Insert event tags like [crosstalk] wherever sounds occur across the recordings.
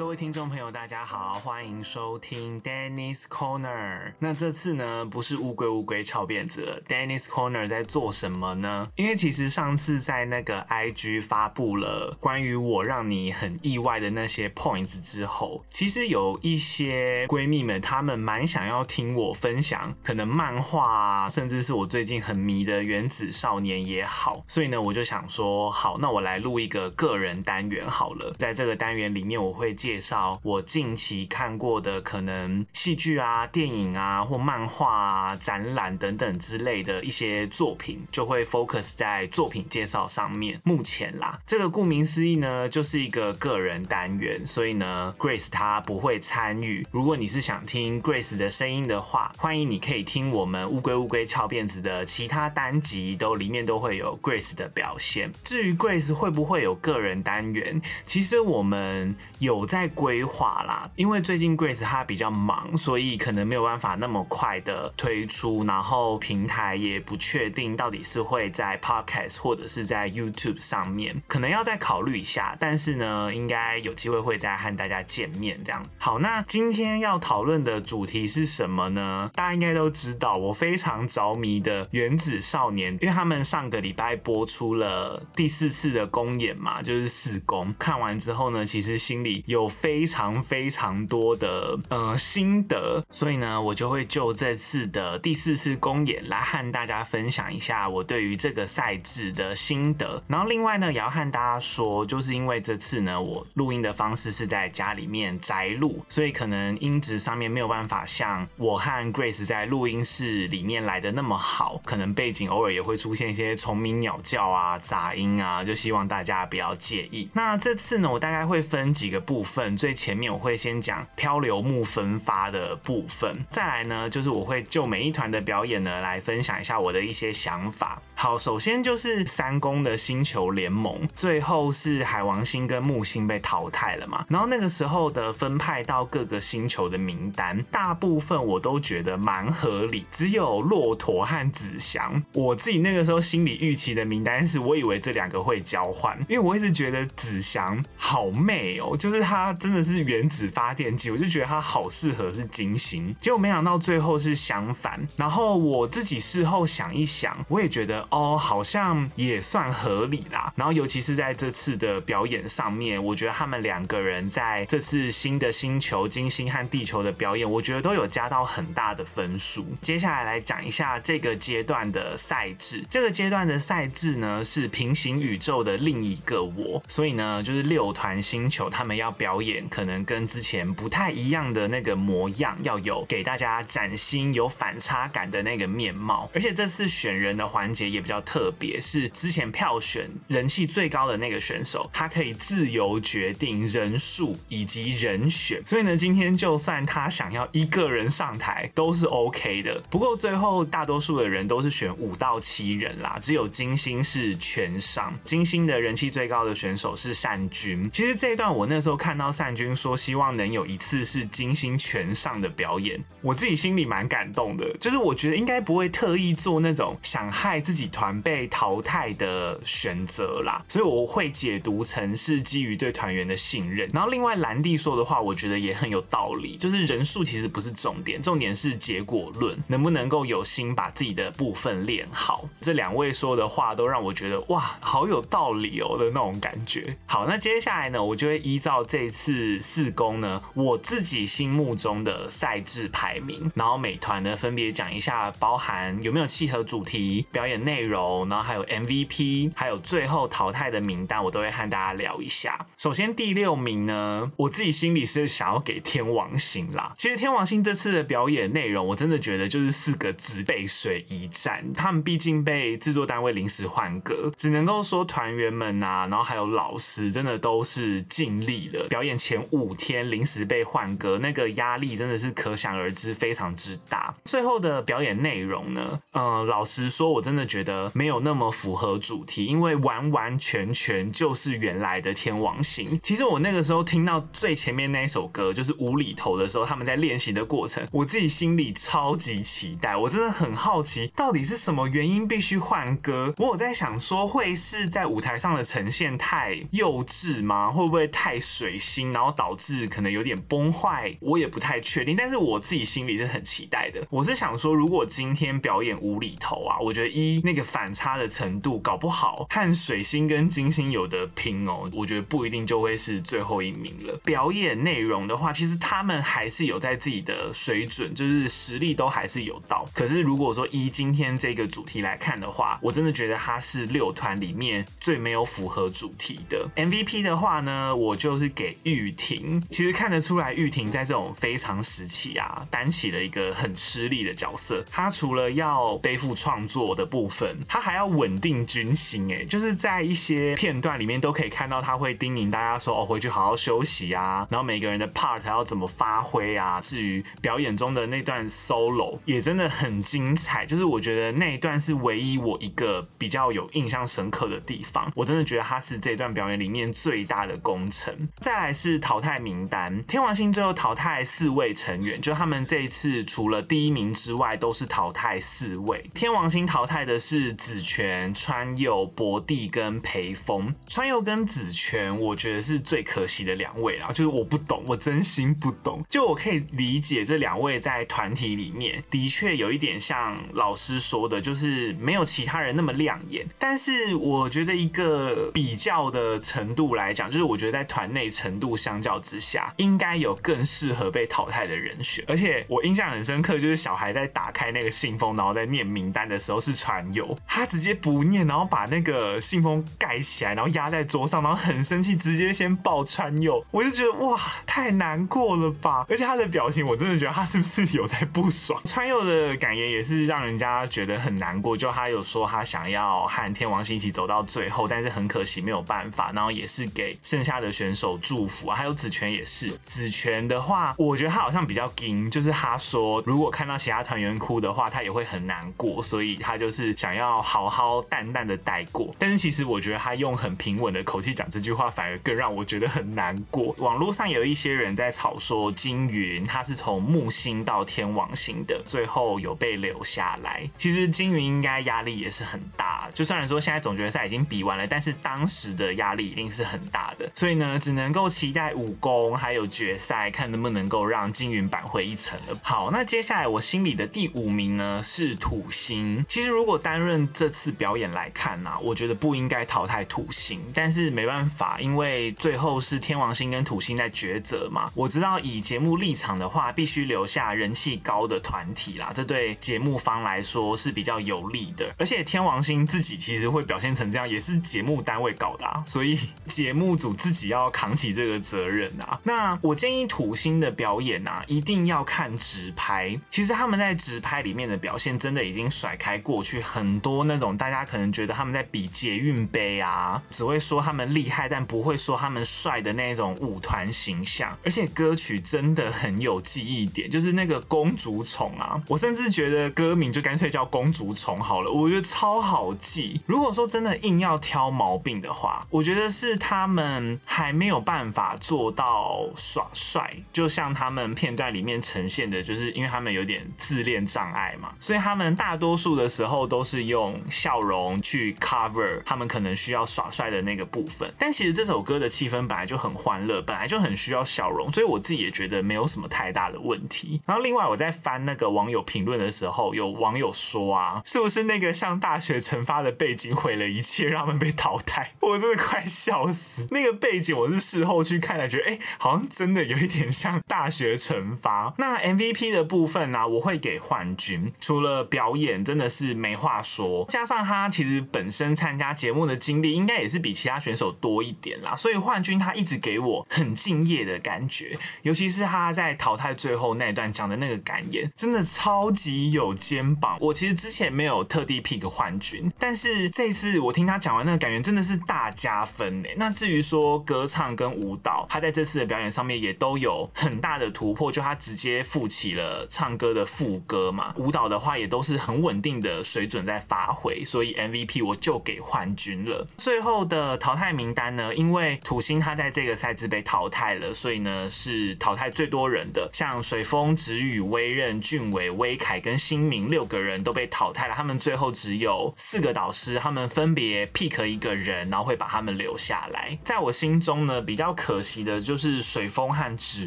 各位听众朋友，大家好，欢迎收听 Dennis Corner。那这次呢，不是乌龟乌龟翘辫子了，Dennis Corner 在做什么呢？因为其实上次在那个 IG 发布了关于我让你很意外的那些 points 之后，其实有一些闺蜜们，她们蛮想要听我分享，可能漫画啊，甚至是我最近很迷的原子少年也好。所以呢，我就想说，好，那我来录一个个人单元好了。在这个单元里面，我会介介绍我近期看过的可能戏剧啊、电影啊或漫画啊、展览等等之类的一些作品，就会 focus 在作品介绍上面。目前啦，这个顾名思义呢，就是一个个人单元，所以呢，Grace 她不会参与。如果你是想听 Grace 的声音的话，欢迎你可以听我们乌龟乌龟翘辫子的其他单集，都里面都会有 Grace 的表现。至于 Grace 会不会有个人单元，其实我们有在。在规划啦，因为最近 Grace 她比较忙，所以可能没有办法那么快的推出，然后平台也不确定到底是会在 Podcast 或者是在 YouTube 上面，可能要再考虑一下。但是呢，应该有机会会再和大家见面这样。好，那今天要讨论的主题是什么呢？大家应该都知道，我非常着迷的原子少年，因为他们上个礼拜播出了第四次的公演嘛，就是四公。看完之后呢，其实心里有。有非常非常多的呃心得，所以呢，我就会就这次的第四次公演来和大家分享一下我对于这个赛制的心得。然后另外呢，也要和大家说，就是因为这次呢，我录音的方式是在家里面宅录，所以可能音质上面没有办法像我和 Grace 在录音室里面来的那么好，可能背景偶尔也会出现一些虫鸣鸟叫啊、杂音啊，就希望大家不要介意。那这次呢，我大概会分几个部分。最前面我会先讲漂流木分发的部分，再来呢，就是我会就每一团的表演呢来分享一下我的一些想法。好，首先就是三公的星球联盟，最后是海王星跟木星被淘汰了嘛，然后那个时候的分派到各个星球的名单，大部分我都觉得蛮合理，只有骆驼和紫祥，我自己那个时候心里预期的名单是我以为这两个会交换，因为我一直觉得紫祥好媚哦，就是他。它真的是原子发电机，我就觉得它好适合是金星，结果没想到最后是相反。然后我自己事后想一想，我也觉得哦，好像也算合理啦。然后尤其是在这次的表演上面，我觉得他们两个人在这次新的星球金星和地球的表演，我觉得都有加到很大的分数。接下来来讲一下这个阶段的赛制。这个阶段的赛制呢，是平行宇宙的另一个我，所以呢，就是六团星球他们要表演。演可能跟之前不太一样的那个模样，要有给大家崭新、有反差感的那个面貌。而且这次选人的环节也比较特别，是之前票选人气最高的那个选手，他可以自由决定人数以及人选。所以呢，今天就算他想要一个人上台都是 OK 的。不过最后大多数的人都是选五到七人啦，只有金星是全上。金星的人气最高的选手是善君。其实这一段我那时候看到。善君说：“希望能有一次是金星全上的表演，我自己心里蛮感动的。就是我觉得应该不会特意做那种想害自己团被淘汰的选择啦，所以我会解读成是基于对团员的信任。然后另外兰蒂说的话，我觉得也很有道理，就是人数其实不是重点，重点是结果论，能不能够有心把自己的部分练好。这两位说的话都让我觉得哇，好有道理哦的那种感觉。好，那接下来呢，我就会依照这次。四公呢，我自己心目中的赛制排名，然后美团呢分别讲一下，包含有没有契合主题、表演内容，然后还有 MVP，还有最后淘汰的名单，我都会和大家聊一下。首先第六名呢，我自己心里是想要给天王星啦。其实天王星这次的表演内容，我真的觉得就是四个字：背水一战。他们毕竟被制作单位临时换歌，只能够说团员们啊，然后还有老师，真的都是尽力了表表演。前五天临时被换歌，那个压力真的是可想而知，非常之大。最后的表演内容呢，呃，老实说，我真的觉得没有那么符合主题，因为完完全全就是原来的天王星。其实我那个时候听到最前面那一首歌，就是无厘头的时候，他们在练习的过程，我自己心里超级期待，我真的很好奇，到底是什么原因必须换歌？我有在想说，会是在舞台上的呈现太幼稚吗？会不会太水？心，然后导致可能有点崩坏，我也不太确定。但是我自己心里是很期待的。我是想说，如果今天表演无厘头啊，我觉得一那个反差的程度搞不好和水星跟金星有得拼哦，我觉得不一定就会是最后一名了。表演内容的话，其实他们还是有在自己的水准，就是实力都还是有到。可是如果说依今天这个主题来看的话，我真的觉得他是六团里面最没有符合主题的。MVP 的话呢，我就是给玉婷。其实看得出来，玉婷在这种非常时期啊，担起了一个很吃力的角色。她除了要背负创作的部分，她还要稳定军心。哎，就是在一些片段里面都可以看到，她会叮咛大家说：“哦，回去好好休息啊。”然后每个人的 part 要怎么发挥啊？至于表演中的那段 solo 也真的很精彩。就是我觉得那一段是唯一我一个比较有印象深刻的地方。我真的觉得他是这段表演里面最大的功臣。再来是淘汰名单，天王星最后淘汰四位成员，就他们这一次除了第一名之外，都是淘汰四位。天王星淘汰的是子权、川佑、博蒂跟裴峰。川佑跟子权，我觉得是最可惜的两位啦。就是我不懂，我真心不懂。就我可以理解这两位在团体里面的确有一点像老师说的，就是没有其他人那么亮眼。但是我觉得一个比较的程度来讲，就是我觉得在团内成程度相较之下，应该有更适合被淘汰的人选。而且我印象很深刻，就是小孩在打开那个信封，然后在念名单的时候是川佑，他直接不念，然后把那个信封盖起来，然后压在桌上，然后很生气，直接先爆川佑。我就觉得哇，太难过了吧！而且他的表情，我真的觉得他是不是有在不爽？川佑的感言也是让人家觉得很难过，就他有说他想要和天王星一起走到最后，但是很可惜没有办法。然后也是给剩下的选手祝福啊，还有子权也是。子权的话，我觉得他好像比较硬，就是他说如果看到其他团员哭的话，他也会很难过，所以他就是想要好好淡淡的带过。但是其实我觉得他用很平稳的口气讲这句话，反而更让我觉得很难过。网络上有一些人在吵说金云他是从木星到天王星的，最后有被留下来。其实金云应该压力也是很大，就虽然说现在总决赛已经比完了，但是当时的压力一定是很大的。所以呢，只能够期待武功还有决赛，看能不能够让金云扳回一城了。好，那接下来我心里的第五名呢是土星。其实如果单论这次表演来看呢、我觉得不应该淘汰土星，但是没办法，因为最后是天王星跟土星在抉择嘛。我知道以节目立场的话，必须留下人气高的团体啦，这对节目方来说是比较有利的。而且天王星自己其实会表现成这样，也是节目单位搞的啊，所以节目组自己要扛起这这个责任啊。那我建议土星的表演啊，一定要看直拍。其实他们在直拍里面的表现，真的已经甩开过去很多那种大家可能觉得他们在比捷运杯啊，只会说他们厉害，但不会说他们帅的那种舞团形象。而且歌曲真的很有记忆点，就是那个公主宠啊，我甚至觉得歌名就干脆叫公主宠好了，我觉得超好记。如果说真的硬要挑毛病的话，我觉得是他们还没有办法做到耍帅，就像他们片段里面呈现的，就是因为他们有点自恋障碍嘛，所以他们大多数的时候都是用笑容去 cover 他们可能需要耍帅的那个部分。但其实这首歌的气氛本来就很欢乐，本来就很需要笑容，所以我自己也觉得没有什么太大的问题。然后另外我在翻那个网友评论的时候，有网友说啊，是不是那个像大学惩罚的背景毁了一切，让他们被淘汰？我真的快笑死！那个背景我是事后过去看了，觉得哎、好像真的有一点像大学惩罚。[laughs] 那 MVP 的部分呢、啊，我会给幻君，除了表演真的是没话说，加上他其实本身参加节目的经历，应该也是比其他选手多一点啦，所以幻君他一直给我很敬业的感觉，尤其是他在淘汰最后那一段讲的那个感言，真的超级有肩膀。我其实之前没有特地 pick 幻君，但是这次我听他讲完那个感言，真的是大加分诶。那至于说歌唱跟舞蹈，他在这次的表演上面也都有很大的突破，就他直接负起了唱歌的副歌嘛，舞蹈的话也都是很稳定的水准在发挥，所以 MVP 我就给幻君了。最后的淘汰名单呢，因为土星他在这个赛制被淘汰了，所以呢是淘汰最多人的，像水风、子宇、威任、俊伟、威凯跟新明六个人都被淘汰了，他们最后只有四个导师他们分别 pick 一个人，然后会把他们留下来。在我心中呢，比较可惜的就是水风和直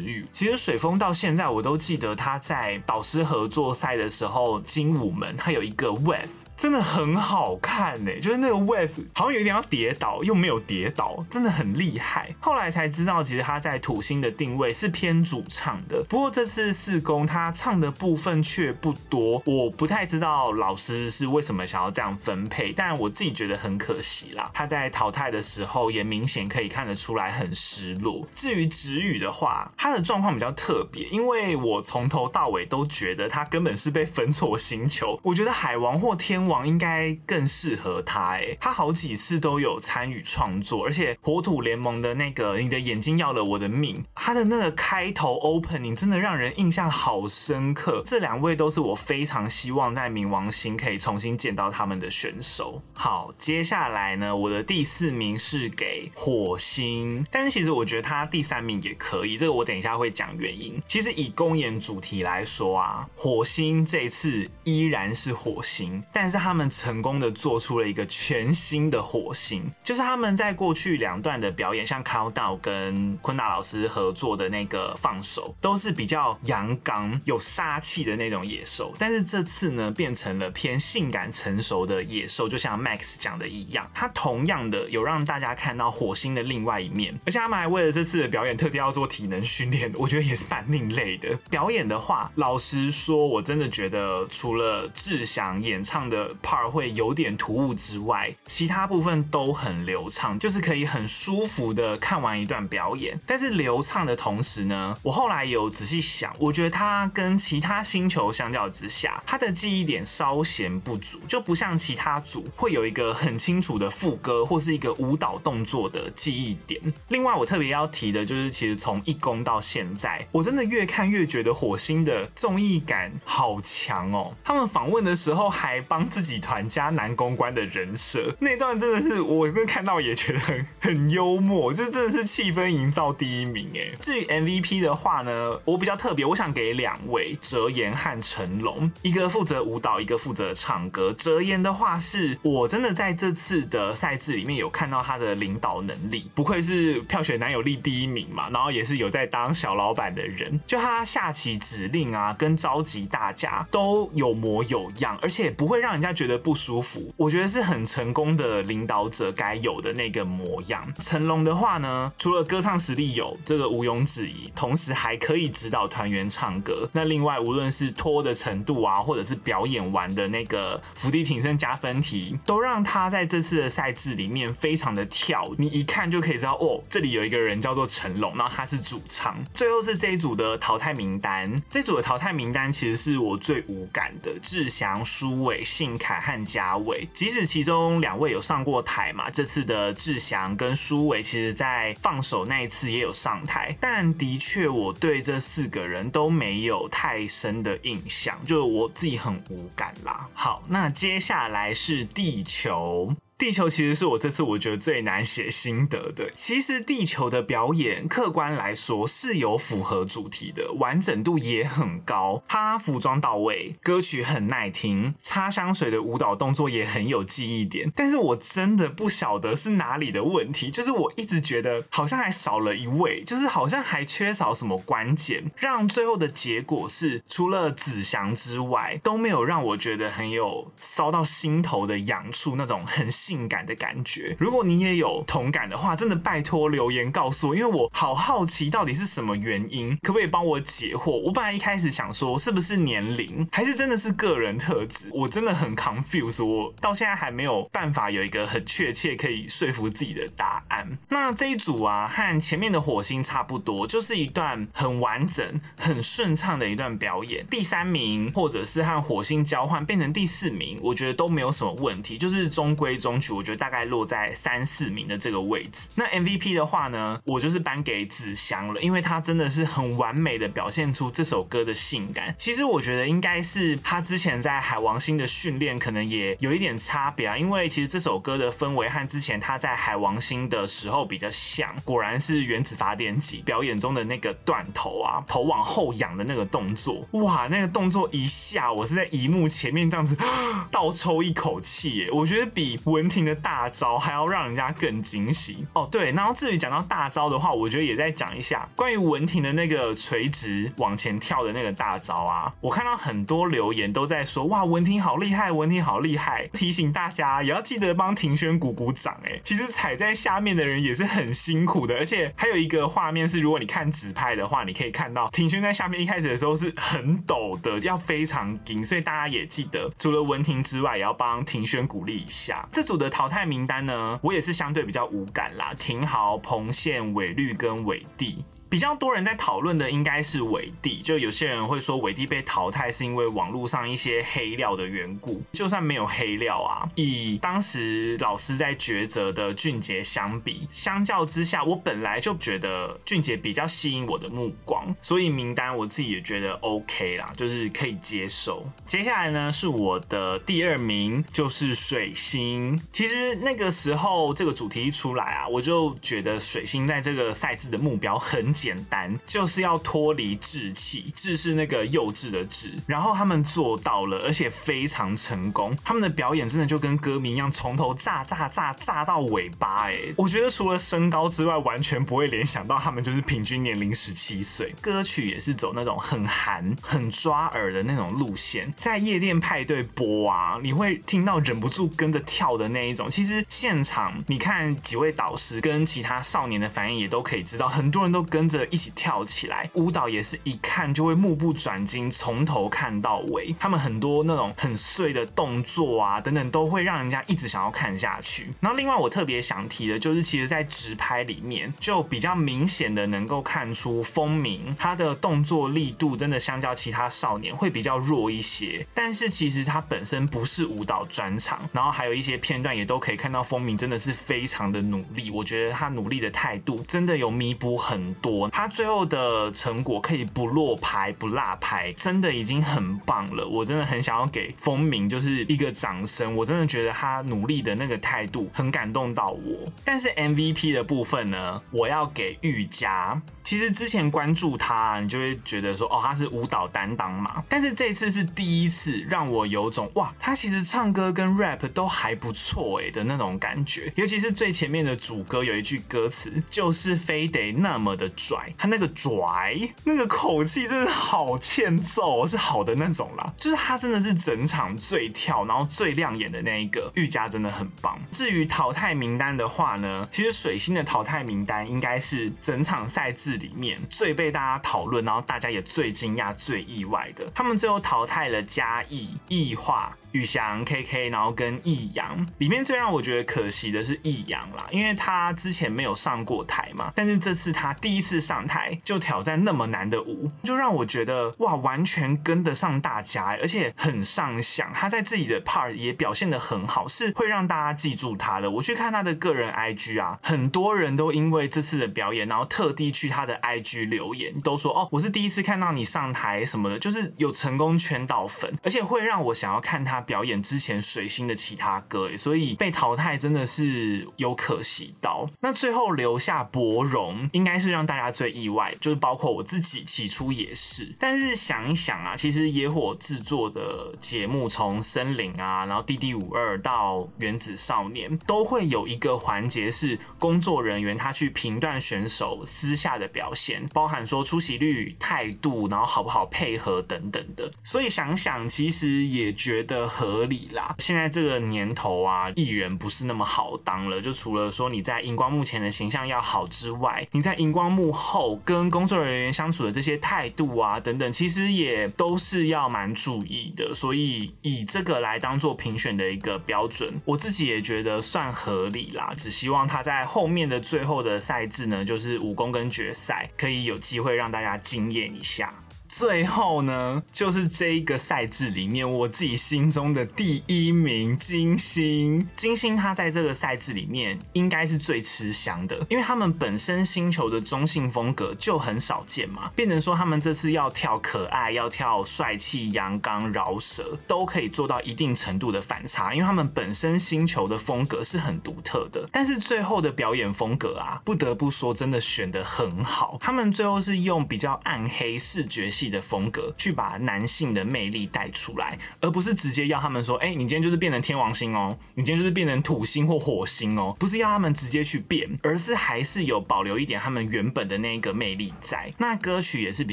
宇。其实水风到现在我都记得他在导师合作赛的时候，精武门他有一个 wave。真的很好看呢，就是那个 wave 好像有一点要跌倒，又没有跌倒，真的很厉害。后来才知道，其实他在土星的定位是偏主唱的。不过这次四公他唱的部分却不多，我不太知道老师是为什么想要这样分配，但我自己觉得很可惜啦。他在淘汰的时候也明显可以看得出来很失落。至于直宇的话，他的状况比较特别，因为我从头到尾都觉得他根本是被分错星球。我觉得海王或天王应该更适合他哎，他好几次都有参与创作，而且火土联盟的那个你的眼睛要了我的命，他的那个开头 opening 真的让人印象好深刻。这两位都是我非常希望在冥王星可以重新见到他们的选手。好，接下来呢，我的第四名是给火星，但是其实我觉得他第三名也可以，这个我等一下会讲原因。其实以公演主题来说啊，火星这次依然是火星，但是。是他们成功的做出了一个全新的火星，就是他们在过去两段的表演，像 Countdown 跟坤达老师合作的那个放手，都是比较阳刚、有杀气的那种野兽。但是这次呢，变成了偏性感成熟的野兽，就像 Max 讲的一样，他同样的有让大家看到火星的另外一面。而且他们还为了这次的表演，特地要做体能训练，我觉得也是蛮另类的。表演的话，老实说，我真的觉得除了志祥演唱的。Part 会有点突兀之外，其他部分都很流畅，就是可以很舒服的看完一段表演。但是流畅的同时呢，我后来有仔细想，我觉得它跟其他星球相较之下，它的记忆点稍显不足，就不像其他组会有一个很清楚的副歌或是一个舞蹈动作的记忆点。另外，我特别要提的就是，其实从一公到现在，我真的越看越觉得火星的综艺感好强哦。他们访问的时候还帮自己团加男公关的人设，那段真的是我真的看到也觉得很很幽默，就真的是气氛营造第一名哎。至于 MVP 的话呢，我比较特别，我想给两位哲言和成龙，一个负责舞蹈，一个负责唱歌。哲言的话是我真的在这次的赛制里面有看到他的领导能力，不愧是票选男友力第一名嘛，然后也是有在当小老板的人，就他下起指令啊，跟召集大家都有模有样，而且不会让人家觉得不舒服，我觉得是很成功的领导者该有的那个模样。成龙的话呢，除了歌唱实力有这个毋庸置疑，同时还可以指导团员唱歌。那另外无论是拖的程度啊，或者是表演完的那个伏地挺身加分题，都让他在这次的赛制里面非常的跳。你一看就可以知道，哦，这里有一个人叫做成龙，然后他是主唱。最后是这一组的淘汰名单，这组的淘汰名单其实是我最无感的，志祥、书纬、信凯。和嘉伟，即使其中两位有上过台嘛，这次的志祥跟舒伟，其实在放手那一次也有上台，但的确我对这四个人都没有太深的印象，就我自己很无感啦。好，那接下来是地球。地球其实是我这次我觉得最难写心得的。其实地球的表演，客观来说是有符合主题的，完整度也很高。他服装到位，歌曲很耐听，擦香水的舞蹈动作也很有记忆点。但是我真的不晓得是哪里的问题，就是我一直觉得好像还少了一位，就是好像还缺少什么关键，让最后的结果是除了子祥之外，都没有让我觉得很有骚到心头的痒处那种很。细性感的感觉，如果你也有同感的话，真的拜托留言告诉我，因为我好好奇到底是什么原因，可不可以帮我解惑？我本来一开始想说是不是年龄，还是真的是个人特质，我真的很 c o n f u s e 我到现在还没有办法有一个很确切可以说服自己的答案。那这一组啊，和前面的火星差不多，就是一段很完整、很顺畅的一段表演。第三名或者是和火星交换变成第四名，我觉得都没有什么问题，就是中规中。我觉得大概落在三四名的这个位置。那 MVP 的话呢，我就是颁给子祥了，因为他真的是很完美的表现出这首歌的性感。其实我觉得应该是他之前在海王星的训练可能也有一点差别啊，因为其实这首歌的氛围和之前他在海王星的时候比较像，果然是原子发电机表演中的那个断头啊，头往后仰的那个动作，哇，那个动作一下，我是在荧幕前面这样子 [gasps] 倒抽一口气，我觉得比文婷的大招还要让人家更惊喜哦。对，然后至于讲到大招的话，我觉得也再讲一下关于文婷的那个垂直往前跳的那个大招啊，我看到很多留言都在说，哇，文婷好厉害，文婷好厉害，提醒大家也要记得帮庭轩鼓鼓掌哎，其实踩在下面的人也是很辛苦的，而且还有一个画面是，如果你看直拍的话，你可以看到庭轩在下面一开始的时候是很抖的，要非常紧，所以大家也记得，除了文婷之外，也要帮庭轩鼓励一下。这组的淘汰名单呢，我也是相对比较无感啦，廷豪、彭宪、韦律跟韦帝。比较多人在讨论的应该是韦帝，就有些人会说韦帝被淘汰是因为网络上一些黑料的缘故。就算没有黑料啊，以当时老师在抉择的俊杰相比，相较之下，我本来就觉得俊杰比较吸引我的目光，所以名单我自己也觉得 OK 啦，就是可以接受。接下来呢是我的第二名，就是水星。其实那个时候这个主题一出来啊，我就觉得水星在这个赛制的目标很简单，就是要脱离稚气，稚是那个幼稚的稚，然后他们做到了，而且非常成功。他们的表演真的就跟歌迷一样，从头炸炸炸炸到尾巴。哎，我觉得除了身高之外，完全不会联想到他们就是平均年龄十七岁。歌曲也是走那种很韩、很抓耳的那种路线，在夜店派对播啊，你会听到忍不住跟着跳的那一种。其实现场你看几位导师跟其他少年的反应，也都可以知道，很多人都跟着。一起跳起来，舞蹈也是一看就会目不转睛，从头看到尾。他们很多那种很碎的动作啊，等等，都会让人家一直想要看下去。然后，另外我特别想提的就是，其实，在直拍里面就比较明显的能够看出，风鸣他的动作力度真的相较其他少年会比较弱一些。但是，其实他本身不是舞蹈专长，然后还有一些片段也都可以看到，风鸣真的是非常的努力。我觉得他努力的态度真的有弥补很多。他最后的成果可以不落拍不落拍，真的已经很棒了。我真的很想要给风鸣就是一个掌声。我真的觉得他努力的那个态度很感动到我。但是 MVP 的部分呢，我要给玉佳。其实之前关注他，你就会觉得说，哦，他是舞蹈担当嘛。但是这次是第一次让我有种哇，他其实唱歌跟 rap 都还不错哎的那种感觉。尤其是最前面的主歌有一句歌词，就是非得那么的拽，他那个拽那个口气真的好欠揍，是好的那种啦。就是他真的是整场最跳，然后最亮眼的那一个。玉佳真的很棒。至于淘汰名单的话呢，其实水星的淘汰名单应该是整场赛制。里面最被大家讨论，然后大家也最惊讶、最意外的，他们最后淘汰了嘉义、艺化。宇翔、KK，然后跟易阳，里面最让我觉得可惜的是易阳啦，因为他之前没有上过台嘛，但是这次他第一次上台就挑战那么难的舞，就让我觉得哇，完全跟得上大家，而且很上相。他在自己的 part 也表现得很好，是会让大家记住他的。我去看他的个人 IG 啊，很多人都因为这次的表演，然后特地去他的 IG 留言，都说哦，我是第一次看到你上台什么的，就是有成功圈到粉，而且会让我想要看他。表演之前水星的其他歌，所以被淘汰真的是有可惜到。那最后留下柏荣，应该是让大家最意外，就是包括我自己起初也是。但是想一想啊，其实野火制作的节目，从森林啊，然后弟弟五二到原子少年，都会有一个环节是工作人员他去评断选手私下的表现，包含说出席率、态度，然后好不好配合等等的。所以想想，其实也觉得。合理啦，现在这个年头啊，艺人不是那么好当了。就除了说你在荧光幕前的形象要好之外，你在荧光幕后跟工作人员相处的这些态度啊等等，其实也都是要蛮注意的。所以以这个来当做评选的一个标准，我自己也觉得算合理啦。只希望他在后面的最后的赛制呢，就是武功跟决赛，可以有机会让大家惊艳一下。最后呢，就是这一个赛制里面，我自己心中的第一名金星。金星他在这个赛制里面应该是最吃香的，因为他们本身星球的中性风格就很少见嘛，变成说他们这次要跳可爱，要跳帅气、阳刚、饶舌，都可以做到一定程度的反差，因为他们本身星球的风格是很独特的。但是最后的表演风格啊，不得不说真的选得很好，他们最后是用比较暗黑视觉系的风格去把男性的魅力带出来，而不是直接要他们说，哎、你今天就是变成天王星哦，你今天就是变成土星或火星哦，不是要他们直接去变，而是还是有保留一点他们原本的那个魅力在。那歌曲也是比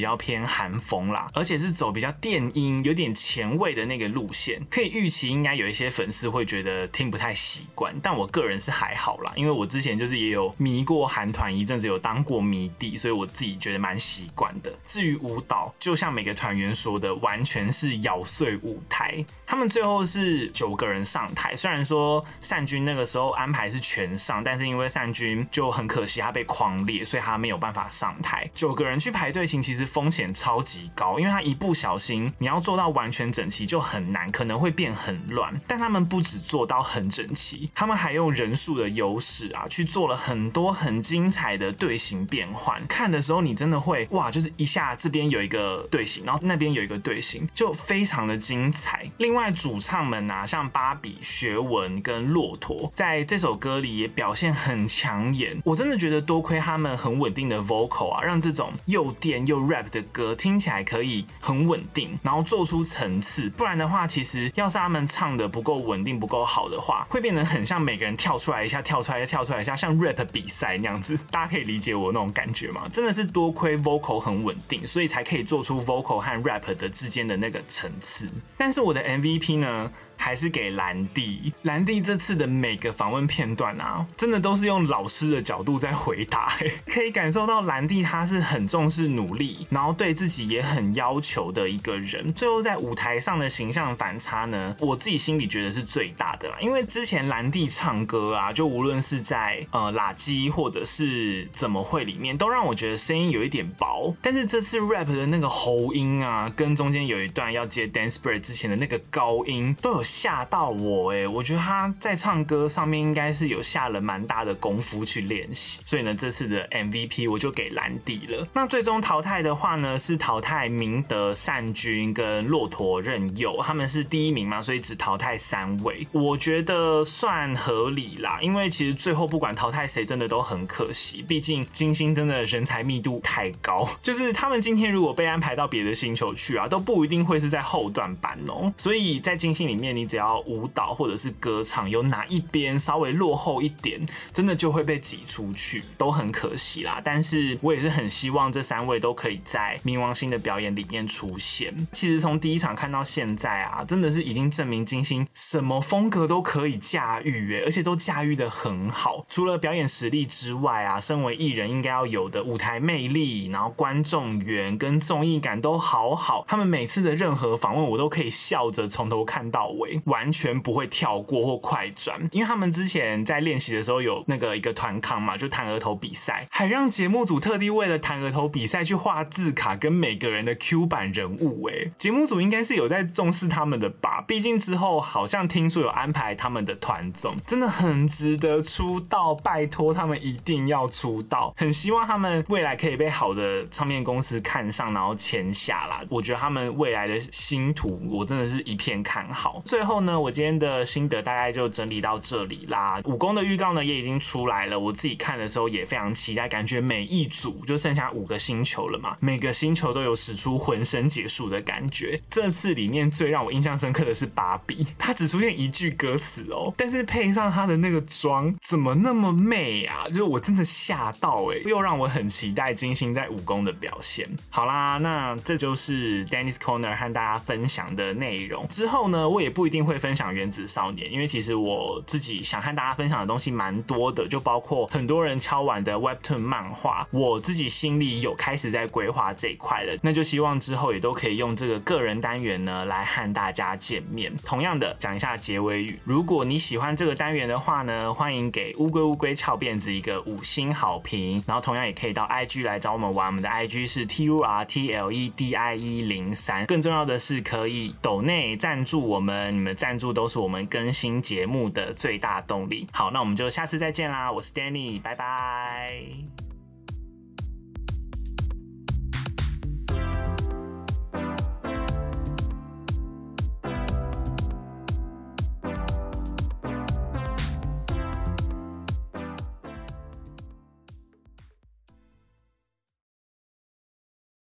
较偏韩风啦，而且是走比较电音、有点前卫的那个路线，可以预期应该有一些粉丝会觉得听不太习惯，但我个人是还好啦，因为我之前就是也有迷过韩团一阵子，有当过迷弟，所以我自己觉得蛮习惯的。至于舞蹈，就像每个团员说的，完全是咬碎舞台。他们最后是九个人上台，虽然说善君那个时候安排是全上，但是因为善君就很可惜他被框裂，所以他没有办法上台。九个人去排队形其实风险超级高，因为他一不小心你要做到完全整齐就很难，可能会变很乱。但他们不止做到很整齐，他们还用人数的优势啊，去做了很多很精彩的队形变换。看的时候你真的会哇，就是一下这边有一个队形，然后那边有一个队形，就非常的精彩。另外主唱们啊，像芭比、学文跟骆驼，在这首歌里也表现很抢眼。我真的觉得多亏他们很稳定的 vocal 啊，让这种又电又 rap 的歌听起来可以很稳定，然后做出层次。不然的话，其实要是他们唱的不够稳定、不够好的话，会变得很像每个人跳出来一下、跳出来一下、跳出来一下，像 rap 比赛那样子。大家可以理解我那种感觉吗？真的是多亏 vocal 很稳定，所以才可以做出 vocal 和 rap 的之间的那个层次。但是我的 MVP 呢？还是给兰弟，兰弟这次的每个访问片段啊，真的都是用老师的角度在回答，[laughs] 可以感受到兰弟他是很重视努力，然后对自己也很要求的一个人。最后在舞台上的形象反差呢，我自己心里觉得是最大的啦，因为之前兰弟唱歌啊，就无论是在呃垃圾或者是怎么会里面，都让我觉得声音有一点薄。但是这次 rap 的那个喉音啊，跟中间有一段要接 dance break 之前的那个高音，都有。吓到我哎、我觉得他在唱歌上面应该是有下了蛮大的功夫去练习，所以呢，这次的 MVP 我就给兰弟了。那最终淘汰的话呢，是淘汰明德、善君跟骆驼任佑，他们是第一名嘛，所以只淘汰三位，我觉得算合理啦。因为其实最后不管淘汰谁，真的都很可惜，毕竟金星真的人才密度太高，[laughs] 就是他们今天如果被安排到别的星球去啊，都不一定会是在后段班哦、所以在金星里面，你。你只要舞蹈或者是歌唱有哪一边稍微落后一点，真的就会被挤出去，都很可惜啦。但是我也是很希望这三位都可以在冥王星的表演里面出现。其实从第一场看到现在啊，真的是已经证明金星什么风格都可以驾驭，哎，而且都驾驭的很好。除了表演实力之外啊，身为艺人应该要有的舞台魅力，然后观众缘跟综艺感都好好。他们每次的任何访问，我都可以笑着从头看到尾。完全不会跳过或快转，因为他们之前在练习的时候有那个一个团康嘛，就弹额头比赛，还让节目组特地为了弹额头比赛去画字卡跟每个人的 Q 版人物。哎，节目组应该是有在重视他们的吧？毕竟之后好像听说有安排他们的团综，真的很值得出道，拜托他们一定要出道，很希望他们未来可以被好的唱片公司看上，然后签下啦。我觉得他们未来的星途，我真的是一片看好。最后呢，我今天的心得大概就整理到这里啦。武功的预告呢也已经出来了，我自己看的时候也非常期待，感觉每一组就剩下五个星球了嘛，每个星球都有使出浑身解数的感觉。这次里面最让我印象深刻的是芭比，她只出现一句歌词哦，但是配上她的那个妆，怎么那么媚啊？就我真的吓到哎，又让我很期待金星在武功的表现。好啦，那这就是 Dennis Corner 和大家分享的内容。之后呢，我也不。不一定会分享原子少年，因为其实我自己想和大家分享的东西蛮多的，就包括很多人敲完的 Webtoon 漫画，我自己心里有开始在规划这一块了。那就希望之后也都可以用这个个人单元呢来和大家见面。同样的，讲一下结尾语，如果你喜欢这个单元的话呢，欢迎给乌龟乌龟翘辫子一个五星好评，然后同样也可以到 IG 来找我们玩，我们的 IG 是 T U R T L E D I E 零三。更重要的是，可以抖内赞助我们你们赞助都是我们更新节目的最大动力。好，那我们就下次再见啦，我是 Danny，拜拜。